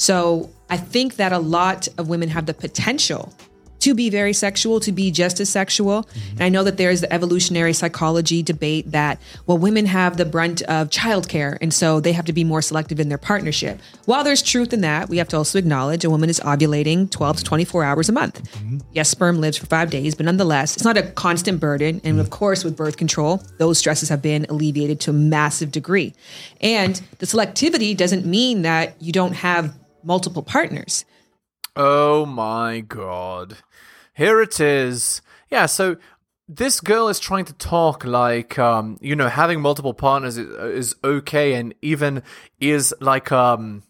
So I think that a lot of women have the potential to be very sexual, to be just as sexual. Mm-hmm. And I know that there's the evolutionary psychology debate that, well, women have the brunt of childcare, and so they have to be more selective in their partnership. While there's truth in that, we have to also acknowledge a woman is ovulating 12 to 24 hours a month. Mm-hmm. Yes, sperm lives for five days, but nonetheless, it's not a constant burden. And mm-hmm. of course, with birth control, those stresses have been alleviated to a massive degree. And the selectivity doesn't mean that you don't have multiple partners. Oh my god. Here it is. Yeah, so this girl is trying to talk like um, you know having multiple partners is, is okay and even is like um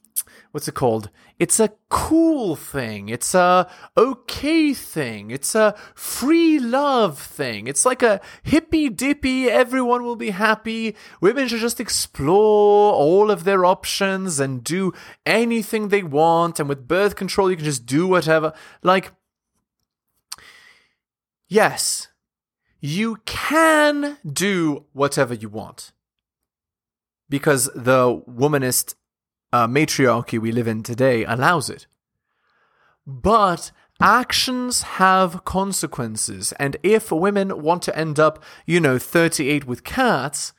what's it called? It's a cool thing. It's a okay thing. It's a free love thing. It's like a hippy dippy everyone will be happy. Women should just explore all of their options and do anything they want. And with birth control you can just do whatever. Like yes, you can do whatever you want. Because the womanist uh, matriarchy we live in today allows it. But actions have consequences. And if women want to end up, you know, 38 with cats,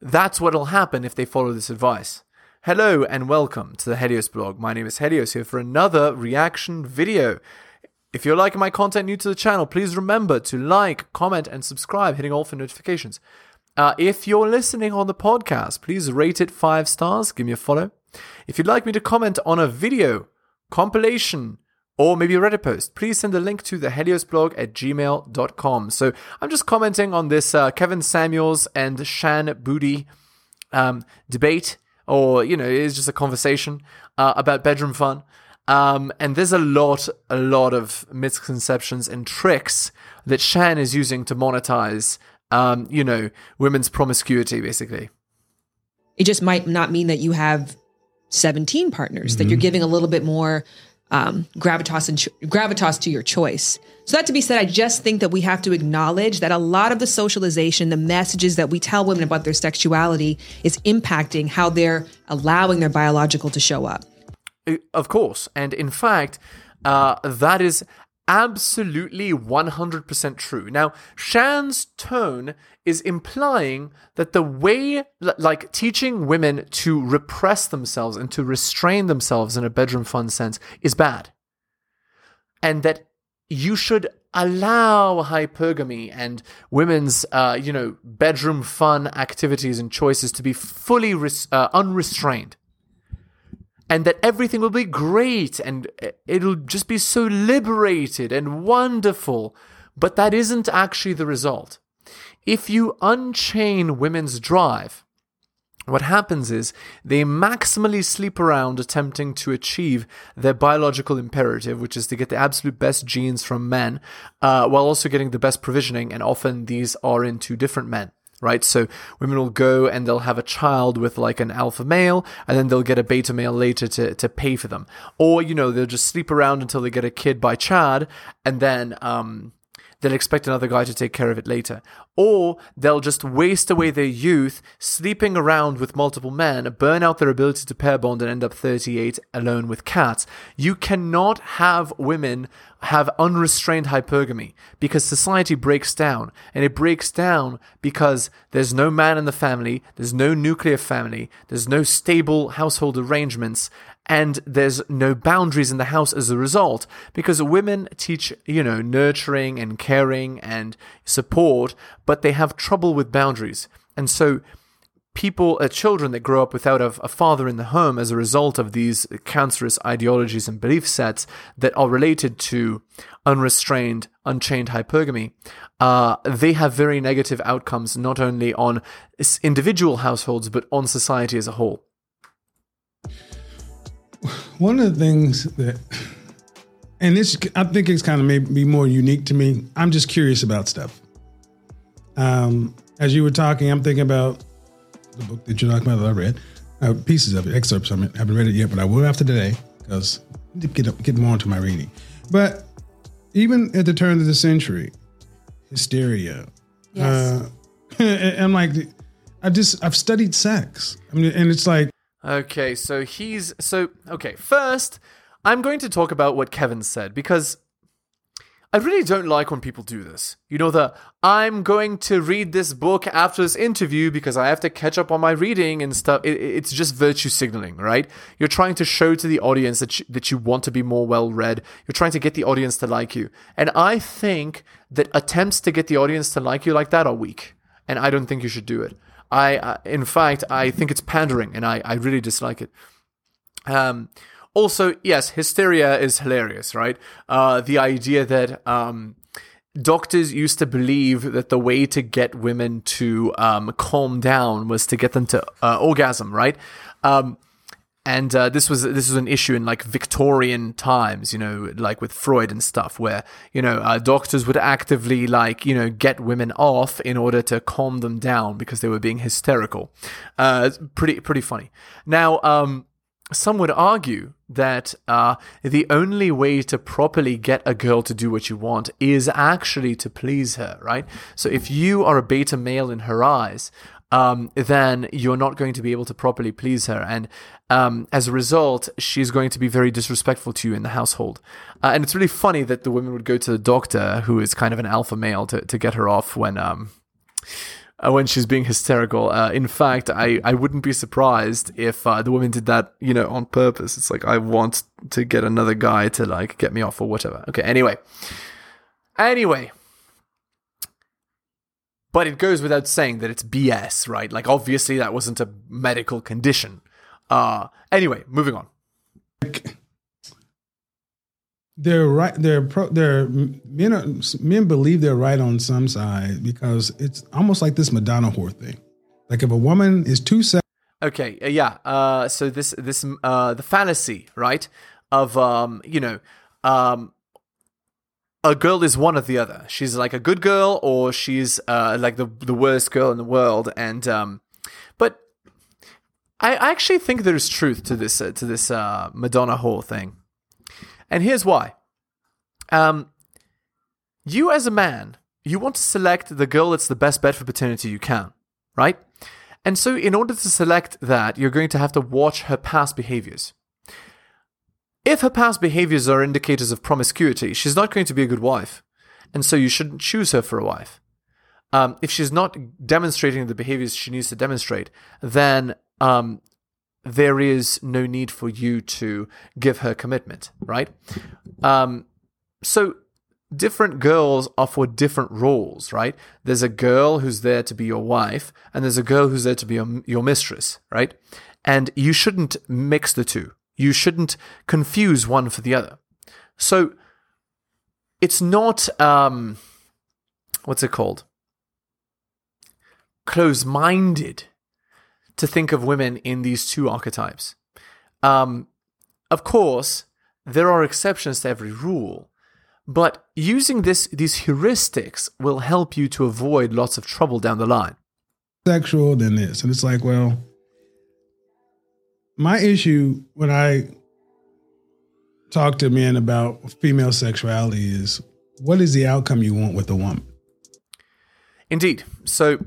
that's what'll happen if they follow this advice. Hello and welcome to the Helios blog. My name is Helios here for another reaction video. If you're liking my content new to the channel, please remember to like, comment, and subscribe, hitting all for notifications. Uh, if you're listening on the podcast, please rate it five stars, give me a follow. If you'd like me to comment on a video, compilation, or maybe a Reddit post, please send a link to the Helios blog at gmail.com. So I'm just commenting on this uh, Kevin Samuels and Shan Boody um, debate, or, you know, it's just a conversation uh, about bedroom fun. Um, and there's a lot, a lot of misconceptions and tricks that Shan is using to monetize, um, you know, women's promiscuity, basically. It just might not mean that you have 17 partners, mm-hmm. that you're mm-hmm. giving a little bit more um, gravitas and cho- gravitas to your choice. So that to be said, I just think that we have to acknowledge that a lot of the socialization, the messages that we tell women about their sexuality, is impacting how they're allowing their biological to show up. Of course. And in fact, uh, that is absolutely 100% true. Now, Shan's tone is implying that the way, like teaching women to repress themselves and to restrain themselves in a bedroom fun sense, is bad. And that you should allow hypergamy and women's, uh, you know, bedroom fun activities and choices to be fully res- uh, unrestrained and that everything will be great and it'll just be so liberated and wonderful. But that isn't actually the result. If you unchain women's drive, what happens is they maximally sleep around attempting to achieve their biological imperative, which is to get the absolute best genes from men, uh, while also getting the best provisioning, and often these are in two different men right? So women will go and they'll have a child with like an alpha male, and then they'll get a beta male later to, to pay for them. Or, you know, they'll just sleep around until they get a kid by Chad, and then um, they'll expect another guy to take care of it later. Or they'll just waste away their youth sleeping around with multiple men, burn out their ability to pair bond, and end up 38 alone with cats. You cannot have women have unrestrained hypergamy because society breaks down. And it breaks down because there's no man in the family, there's no nuclear family, there's no stable household arrangements, and there's no boundaries in the house as a result because women teach, you know, nurturing and caring and support, but they have trouble with boundaries. And so people, uh, children that grow up without a, a, father in the home as a result of these cancerous ideologies and belief sets that are related to unrestrained, unchained hypergamy, uh, they have very negative outcomes not only on individual households but on society as a whole. One of the things that, and this, I think it's kind of maybe more unique to me. I'm just curious about stuff. Um, as you were talking, I'm thinking about the book that you're talking about that I read, uh, pieces of it, excerpts of it. I haven't read it yet, but I will after today because to get get more into my reading. But even at the turn of the century, hysteria. Yes. Uh, I'm like, I just I've studied sex. I mean, and it's like Okay, so he's so okay. First, I'm going to talk about what Kevin said because I really don't like when people do this. You know, the I'm going to read this book after this interview because I have to catch up on my reading and stuff. It, it's just virtue signaling, right? You're trying to show to the audience that you, that you want to be more well read. You're trying to get the audience to like you. And I think that attempts to get the audience to like you like that are weak. And I don't think you should do it. I, in fact, I think it's pandering and I, I really dislike it. Um, also, yes, hysteria is hilarious, right? Uh, the idea that um, doctors used to believe that the way to get women to um, calm down was to get them to uh, orgasm, right? Um, and uh, this was this was an issue in like Victorian times, you know, like with Freud and stuff, where you know uh, doctors would actively like you know get women off in order to calm them down because they were being hysterical. Uh, pretty pretty funny. Now, um, some would argue that uh, the only way to properly get a girl to do what you want is actually to please her, right? So if you are a beta male in her eyes, um, then you're not going to be able to properly please her. And um, as a result, she's going to be very disrespectful to you in the household. Uh, and it's really funny that the women would go to the doctor, who is kind of an alpha male, to, to get her off when. Um, uh, when she's being hysterical. Uh, in fact, I, I wouldn't be surprised if uh, the woman did that, you know, on purpose. It's like I want to get another guy to like get me off or whatever. Okay, anyway. Anyway. But it goes without saying that it's BS, right? Like obviously that wasn't a medical condition. Uh anyway, moving on they're right. They're pro, they're men. Are, men believe they're right on some side because it's almost like this Madonna whore thing. Like if a woman is too sex. Okay, uh, yeah. Uh, so this this uh, the fantasy, right? Of um, you know, um, a girl is one or the other. She's like a good girl, or she's uh like the the worst girl in the world. And um, but I, I actually think there's truth to this uh, to this uh Madonna whore thing. And here's why. Um, you as a man, you want to select the girl that's the best bet for paternity you can, right? And so, in order to select that, you're going to have to watch her past behaviors. If her past behaviors are indicators of promiscuity, she's not going to be a good wife. And so, you shouldn't choose her for a wife. Um, if she's not demonstrating the behaviors she needs to demonstrate, then um, there is no need for you to give her commitment, right? Um, so different girls are for different roles, right? There's a girl who's there to be your wife, and there's a girl who's there to be your, your mistress, right? And you shouldn't mix the two. You shouldn't confuse one for the other. So it's not um, what's it called? Close-minded to think of women in these two archetypes. Um, of course, there are exceptions to every rule, but using this these heuristics will help you to avoid lots of trouble down the line. Sexual than this, and it's like, well, my issue when I talk to men about female sexuality is what is the outcome you want with a woman? Indeed. So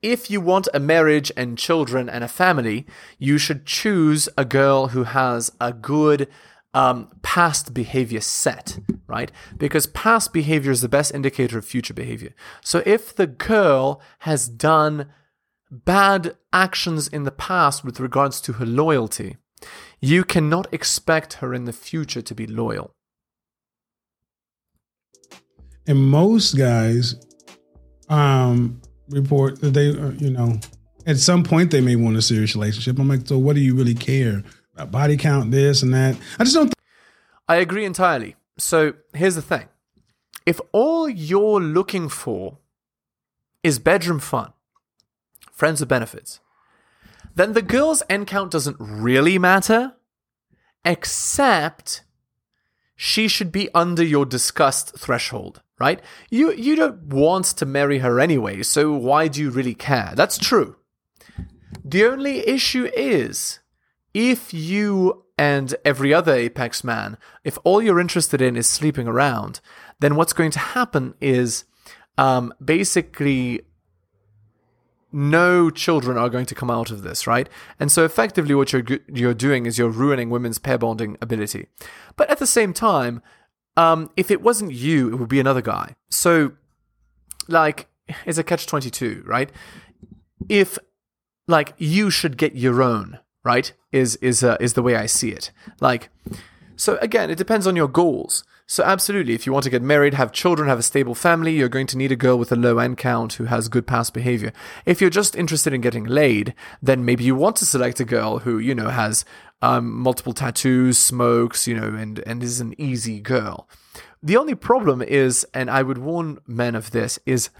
if you want a marriage and children and a family, you should choose a girl who has a good um, past behavior set, right? Because past behavior is the best indicator of future behavior. So if the girl has done bad actions in the past with regards to her loyalty, you cannot expect her in the future to be loyal. And most guys um, report that they, uh, you know, at some point they may want a serious relationship. I'm like, so what do you really care about body count, this and that? I just don't. Th- I agree entirely. So here's the thing: if all you're looking for is bedroom fun, friends with benefits, then the girl's end count doesn't really matter, except she should be under your disgust threshold right? You you don't want to marry her anyway, so why do you really care? That's true. The only issue is if you and every other apex man, if all you're interested in is sleeping around, then what's going to happen is um, basically no children are going to come out of this, right? And so effectively what you're you're doing is you're ruining women's pair bonding ability. But at the same time, um, if it wasn't you, it would be another guy. So like it's a catch 22, right? If like you should get your own, right? Is is uh, is the way I see it. Like so again, it depends on your goals. So, absolutely, if you want to get married, have children, have a stable family, you're going to need a girl with a low end count who has good past behavior. If you're just interested in getting laid, then maybe you want to select a girl who, you know, has um, multiple tattoos, smokes, you know, and, and is an easy girl. The only problem is, and I would warn men of this, is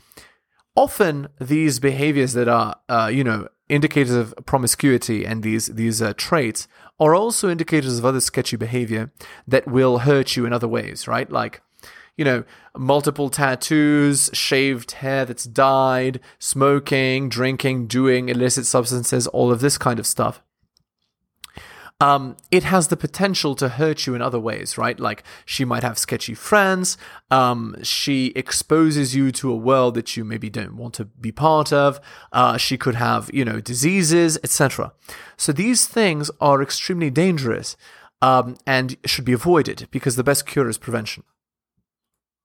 often these behaviors that are, uh, you know, indicators of promiscuity and these these uh, traits are also indicators of other sketchy behavior that will hurt you in other ways, right? Like, you know, multiple tattoos, shaved hair that's dyed, smoking, drinking, doing illicit substances, all of this kind of stuff um, it has the potential to hurt you in other ways, right? Like she might have sketchy friends. Um, she exposes you to a world that you maybe don't want to be part of. Uh, she could have, you know, diseases, etc. So these things are extremely dangerous um, and should be avoided because the best cure is prevention.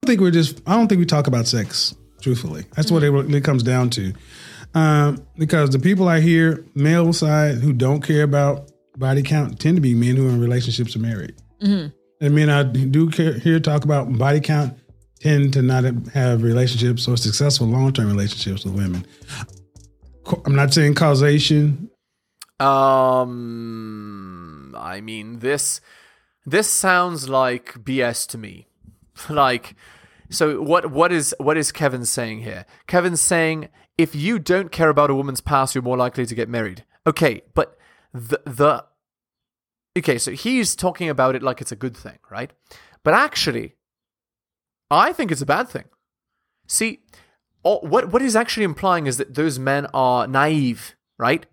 I don't think we're just. I don't think we talk about sex truthfully. That's what it really comes down to. Um, because the people I hear, male side, who don't care about body count tend to be men who are in relationships or married. Mm-hmm. And men I do hear talk about body count tend to not have relationships or successful long term relationships with women. I'm not saying causation. Um, I mean this. This sounds like BS to me. like, so what? What is what is Kevin saying here? Kevin's saying if you don't care about a woman's past, you're more likely to get married. Okay, but the the okay, so he's talking about it like it's a good thing, right? But actually, I think it's a bad thing. See, what what he's actually implying is that those men are naive, right?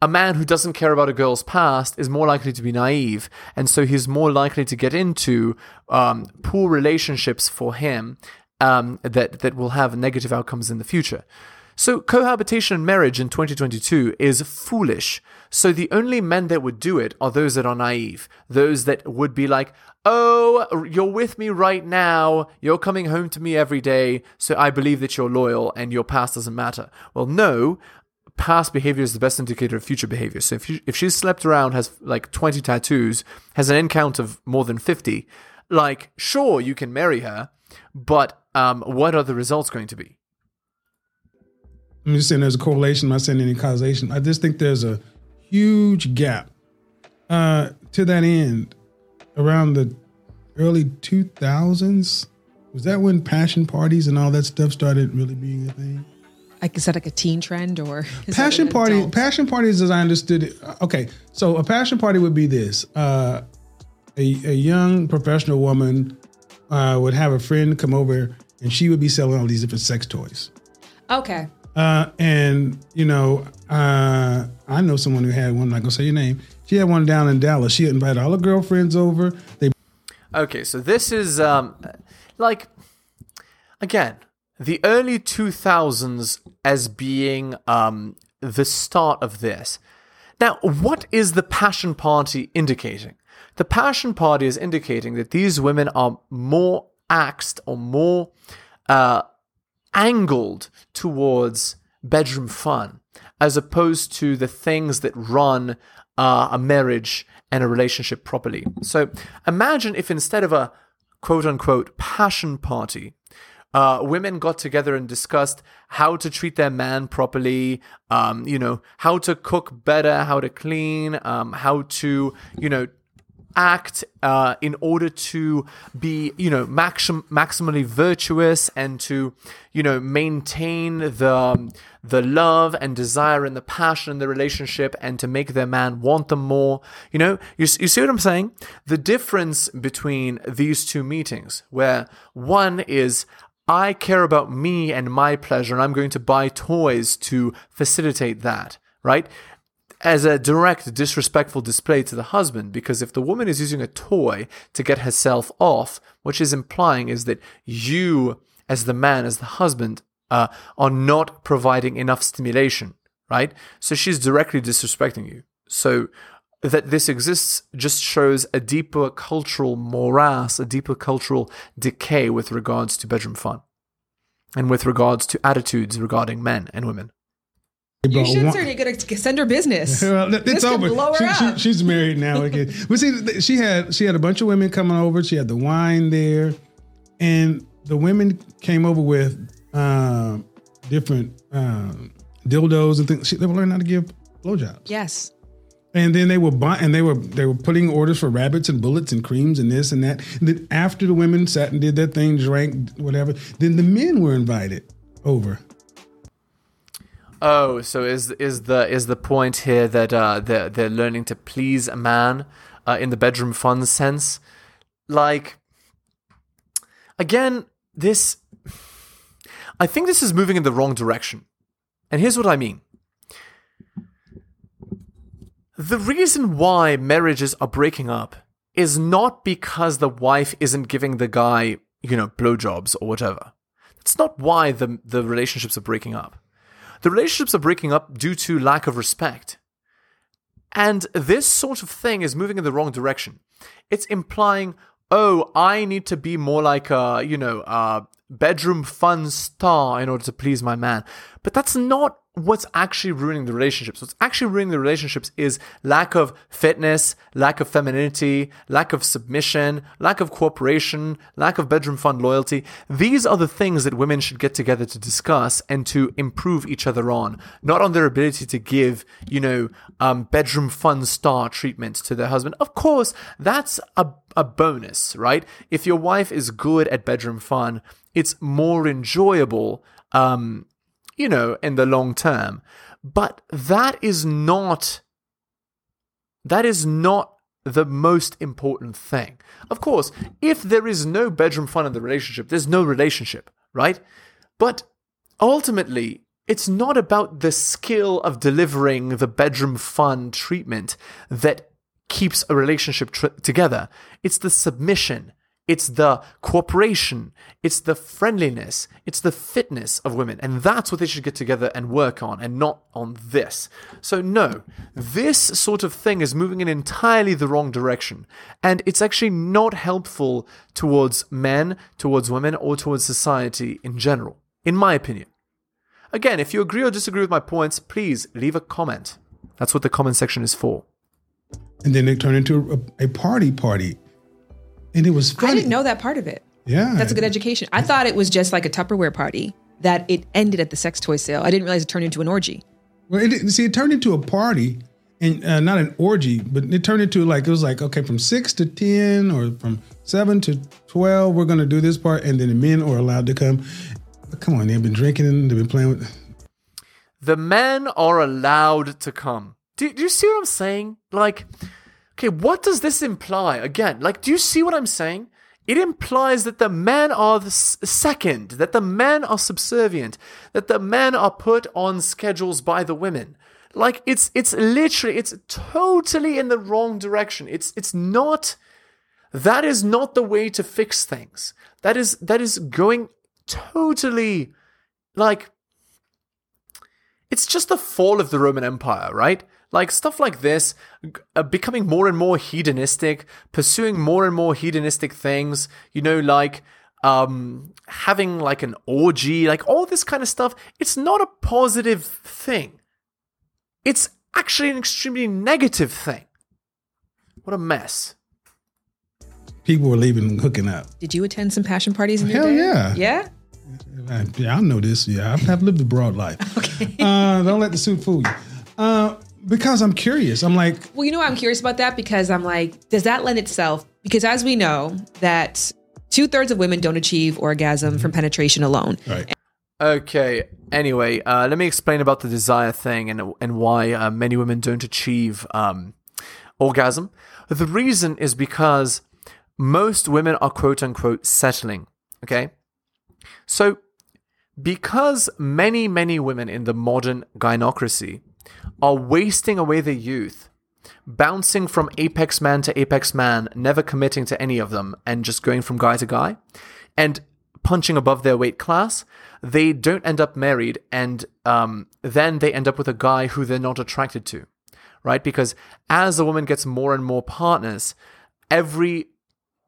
A man who doesn't care about a girl's past is more likely to be naive, and so he's more likely to get into um, poor relationships for him um, that that will have negative outcomes in the future. So cohabitation and marriage in 2022 is foolish. So the only men that would do it are those that are naive, those that would be like, "Oh, you're with me right now. You're coming home to me every day, so I believe that you're loyal and your past doesn't matter." Well, no, past behavior is the best indicator of future behavior. So if you, if she's slept around, has like 20 tattoos, has an end count of more than 50, like sure you can marry her, but um, what are the results going to be? I'm just saying there's a correlation. I'm not saying any causation. I just think there's a huge gap uh, to that end around the early 2000s. Was that when passion parties and all that stuff started really being a thing? Like is that like a teen trend or passion party? Adult? Passion parties, as I understood it. Uh, okay, so a passion party would be this: uh, a, a young professional woman uh, would have a friend come over, and she would be selling all these different sex toys. Okay. Uh, and you know, uh, I know someone who had one. I'm not gonna say your name. She had one down in Dallas. She invited all her girlfriends over. They okay, so this is um, like again the early 2000s as being um, the start of this. Now, what is the passion party indicating? The passion party is indicating that these women are more axed or more uh, angled towards bedroom fun as opposed to the things that run uh, a marriage and a relationship properly. So imagine if instead of a quote unquote passion party, uh, women got together and discussed how to treat their man properly, um, you know, how to cook better, how to clean, um, how to, you know, act uh, in order to be, you know, maxim- maximally virtuous and to, you know, maintain the um, the love and desire and the passion in the relationship and to make their man want them more. You know, you, you see what I'm saying? The difference between these two meetings, where one is I care about me and my pleasure, and I'm going to buy toys to facilitate that, right? As a direct disrespectful display to the husband because if the woman is using a toy to get herself off, what she's implying is that you, as the man, as the husband, uh, are not providing enough stimulation, right? So she's directly disrespecting you. So that this exists just shows a deeper cultural morass, a deeper cultural decay with regards to bedroom fun and with regards to attitudes regarding men and women. You should certainly get to send her business. well, it's This over. She- she- she's married now again. but see, she had she had a bunch of women coming over. She had the wine there, and the women came over with um, different um, dildos and things. She, they were learning how to give blowjobs. Yes. And then they were buying, and they were they were putting orders for rabbits and bullets and creams and this and that. And then after the women sat and did their thing, drank whatever, then the men were invited over. Oh, so is is the is the point here that uh, they're they're learning to please a man uh, in the bedroom fun sense? Like, again, this I think this is moving in the wrong direction, and here's what I mean. The reason why marriages are breaking up is not because the wife isn't giving the guy, you know, blowjobs or whatever. That's not why the the relationships are breaking up. The relationships are breaking up due to lack of respect. And this sort of thing is moving in the wrong direction. It's implying, oh, I need to be more like a, you know, a bedroom fun star in order to please my man. But that's not what's actually ruining the relationships. What's actually ruining the relationships is lack of fitness, lack of femininity, lack of submission, lack of cooperation, lack of bedroom fun loyalty. These are the things that women should get together to discuss and to improve each other on, not on their ability to give, you know, um, bedroom fun star treatment to their husband. Of course, that's a, a bonus, right? If your wife is good at bedroom fun, it's more enjoyable. Um, you know, in the long term. But that is not that is not the most important thing. Of course, if there is no bedroom fun in the relationship, there's no relationship, right? But ultimately, it's not about the skill of delivering the bedroom fun treatment that keeps a relationship tr- together. It's the submission, it's the cooperation, it's the friendliness, it's the fitness of women. And that's what they should get together and work on, and not on this. So, no, this sort of thing is moving in entirely the wrong direction. And it's actually not helpful towards men, towards women, or towards society in general, in my opinion. Again, if you agree or disagree with my points, please leave a comment. That's what the comment section is for. And then they turned into a, a party party. And it was funny. I didn't know that part of it. Yeah. That's a good education. I thought it was just like a Tupperware party that it ended at the sex toy sale. I didn't realize it turned into an orgy. Well, it, see, it turned into a party, and uh, not an orgy, but it turned into like it was like okay, from six to ten, or from seven to twelve, we're gonna do this part, and then the men are allowed to come. But come on, they've been drinking and they've been playing with. The men are allowed to come. Do, do you see what I'm saying? Like, okay, what does this imply? Again, like, do you see what I'm saying? It implies that the men are the second, that the men are subservient, that the men are put on schedules by the women. Like it's it's literally it's totally in the wrong direction. It's it's not that is not the way to fix things. That is that is going totally like it's just the fall of the Roman Empire, right? Like stuff like this, uh, becoming more and more hedonistic, pursuing more and more hedonistic things, you know, like um, having like an orgy, like all this kind of stuff. It's not a positive thing. It's actually an extremely negative thing. What a mess. People were leaving, hooking up. Did you attend some passion parties in your Hell day? yeah. Yeah? I, yeah, I know this. Yeah, I've, I've lived a broad life. Okay. Uh, don't let the suit fool you. Uh, because I'm curious. I'm like, Well, you know, I'm curious about that because I'm like, does that lend itself? Because as we know, that two thirds of women don't achieve orgasm from penetration alone. right. Okay. Anyway, uh, let me explain about the desire thing and and why uh, many women don't achieve um, orgasm. The reason is because most women are quote unquote settling. Okay. So, because many many women in the modern gynocracy are wasting away their youth, bouncing from apex man to apex man, never committing to any of them, and just going from guy to guy, and punching above their weight class, they don't end up married, and um, then they end up with a guy who they're not attracted to, right? Because as a woman gets more and more partners, every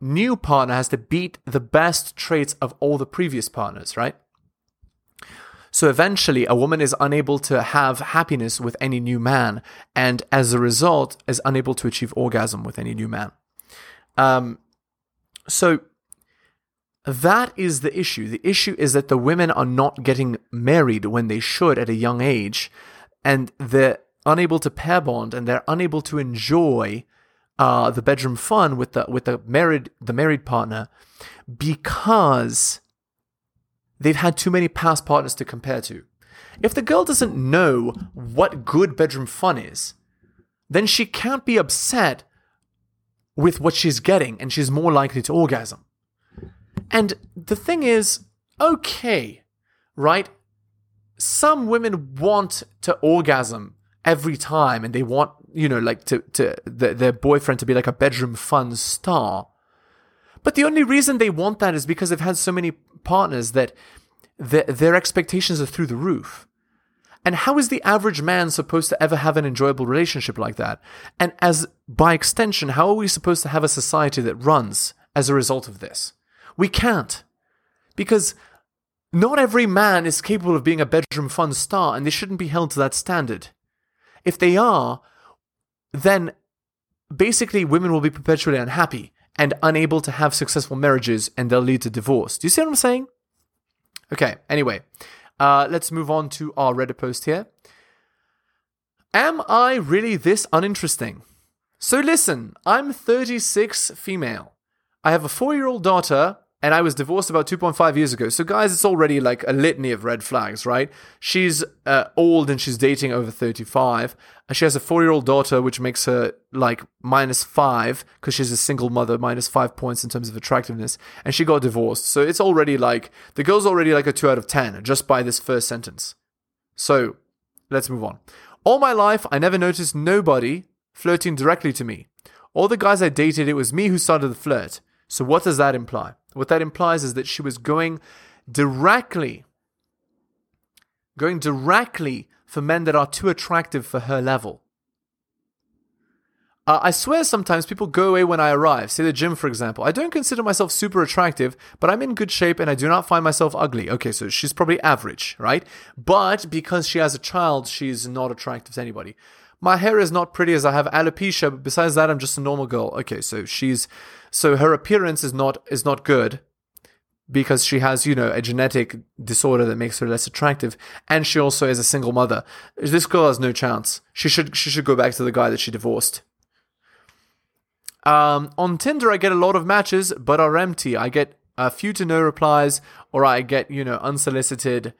new partner has to beat the best traits of all the previous partners, right? So eventually, a woman is unable to have happiness with any new man, and as a result, is unable to achieve orgasm with any new man. Um, so that is the issue. The issue is that the women are not getting married when they should at a young age, and they're unable to pair bond, and they're unable to enjoy uh, the bedroom fun with the with the married the married partner because they've had too many past partners to compare to. If the girl doesn't know what good bedroom fun is, then she can't be upset with what she's getting and she's more likely to orgasm. And the thing is, okay, right? Some women want to orgasm every time and they want, you know, like to, to the, their boyfriend to be like a bedroom fun star. But the only reason they want that is because they've had so many partners that their, their expectations are through the roof. And how is the average man supposed to ever have an enjoyable relationship like that? And as by extension, how are we supposed to have a society that runs as a result of this? We can't. Because not every man is capable of being a bedroom fun star, and they shouldn't be held to that standard. If they are, then basically women will be perpetually unhappy and unable to have successful marriages, and they'll lead to divorce. Do you see what I'm saying? Okay, anyway, uh, let's move on to our Reddit post here. Am I really this uninteresting? So listen, I'm 36 female. I have a four year old daughter and I was divorced about 2.5 years ago. So, guys, it's already like a litany of red flags, right? She's uh, old and she's dating over 35. She has a four year old daughter, which makes her like minus five because she's a single mother, minus five points in terms of attractiveness. And she got divorced. So, it's already like the girl's already like a two out of 10 just by this first sentence. So, let's move on. All my life, I never noticed nobody flirting directly to me. All the guys I dated, it was me who started the flirt. So, what does that imply? What that implies is that she was going directly, going directly for men that are too attractive for her level. Uh, I swear sometimes people go away when I arrive, say the gym, for example. I don't consider myself super attractive, but I'm in good shape and I do not find myself ugly. Okay, so she's probably average, right? But because she has a child, she's not attractive to anybody. My hair is not pretty as I have alopecia, but besides that, I'm just a normal girl. Okay, so she's so her appearance is not is not good because she has, you know, a genetic disorder that makes her less attractive, and she also is a single mother. This girl has no chance. She should she should go back to the guy that she divorced. Um, on Tinder, I get a lot of matches, but are empty. I get a few to no replies, or I get you know unsolicited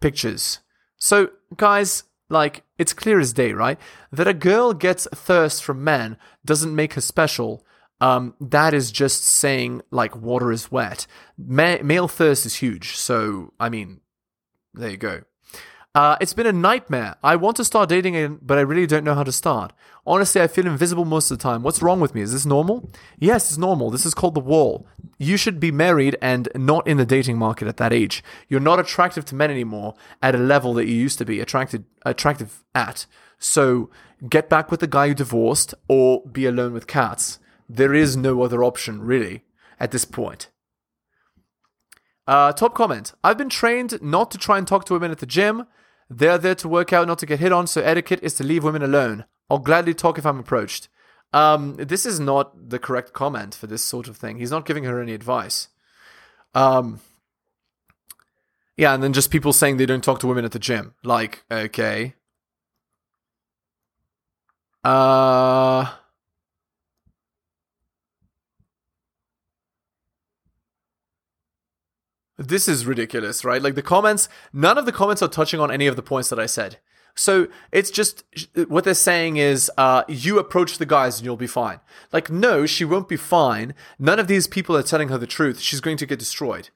pictures. So, guys, like it's clear as day, right? That a girl gets thirst from men doesn't make her special um, that is just saying like water is wet. Ma- male thirst is huge. So, I mean, there you go. Uh, it's been a nightmare. I want to start dating but I really don't know how to start. Honestly, I feel invisible most of the time. What's wrong with me? Is this normal? Yes, it's normal. This is called the wall. You should be married and not in the dating market at that age. You're not attractive to men anymore at a level that you used to be attracted attractive at. So get back with the guy you divorced or be alone with cats. There is no other option, really, at this point. Uh, top comment I've been trained not to try and talk to women at the gym. They're there to work out, not to get hit on, so etiquette is to leave women alone. I'll gladly talk if I'm approached. Um, this is not the correct comment for this sort of thing. He's not giving her any advice. Um, yeah, and then just people saying they don't talk to women at the gym. Like, okay. Uh, This is ridiculous, right? Like the comments, none of the comments are touching on any of the points that I said. So it's just what they're saying is, uh, you approach the guys and you'll be fine. Like, no, she won't be fine. None of these people are telling her the truth. She's going to get destroyed.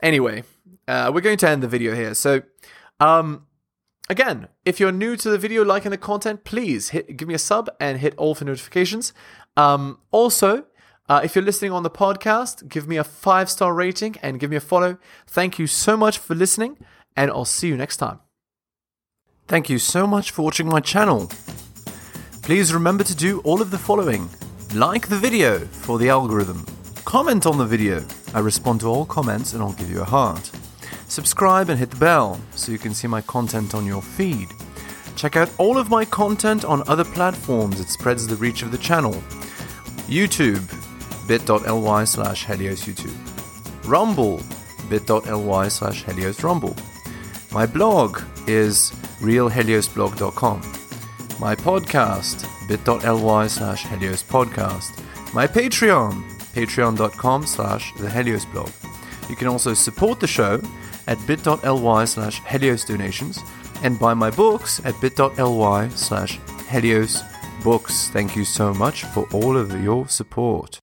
Anyway, uh, we're going to end the video here. So, um, again, if you're new to the video, liking the content, please hit give me a sub and hit all for notifications. Um, also, Uh, if you're listening on the podcast, give me a five star rating and give me a follow. Thank you so much for listening, and I'll see you next time. Thank you so much for watching my channel. Please remember to do all of the following like the video for the algorithm, comment on the video, I respond to all comments and I'll give you a heart. Subscribe and hit the bell so you can see my content on your feed. Check out all of my content on other platforms, it spreads the reach of the channel. YouTube, bit.ly slash Helios YouTube. Rumble, bit.ly slash Helios Rumble. My blog is realheliosblog.com. My podcast, bit.ly slash Helios Podcast. My Patreon, patreon.com slash the Helios blog. You can also support the show at bit.ly slash Helios donations and buy my books at bit.ly slash Helios books. Thank you so much for all of your support.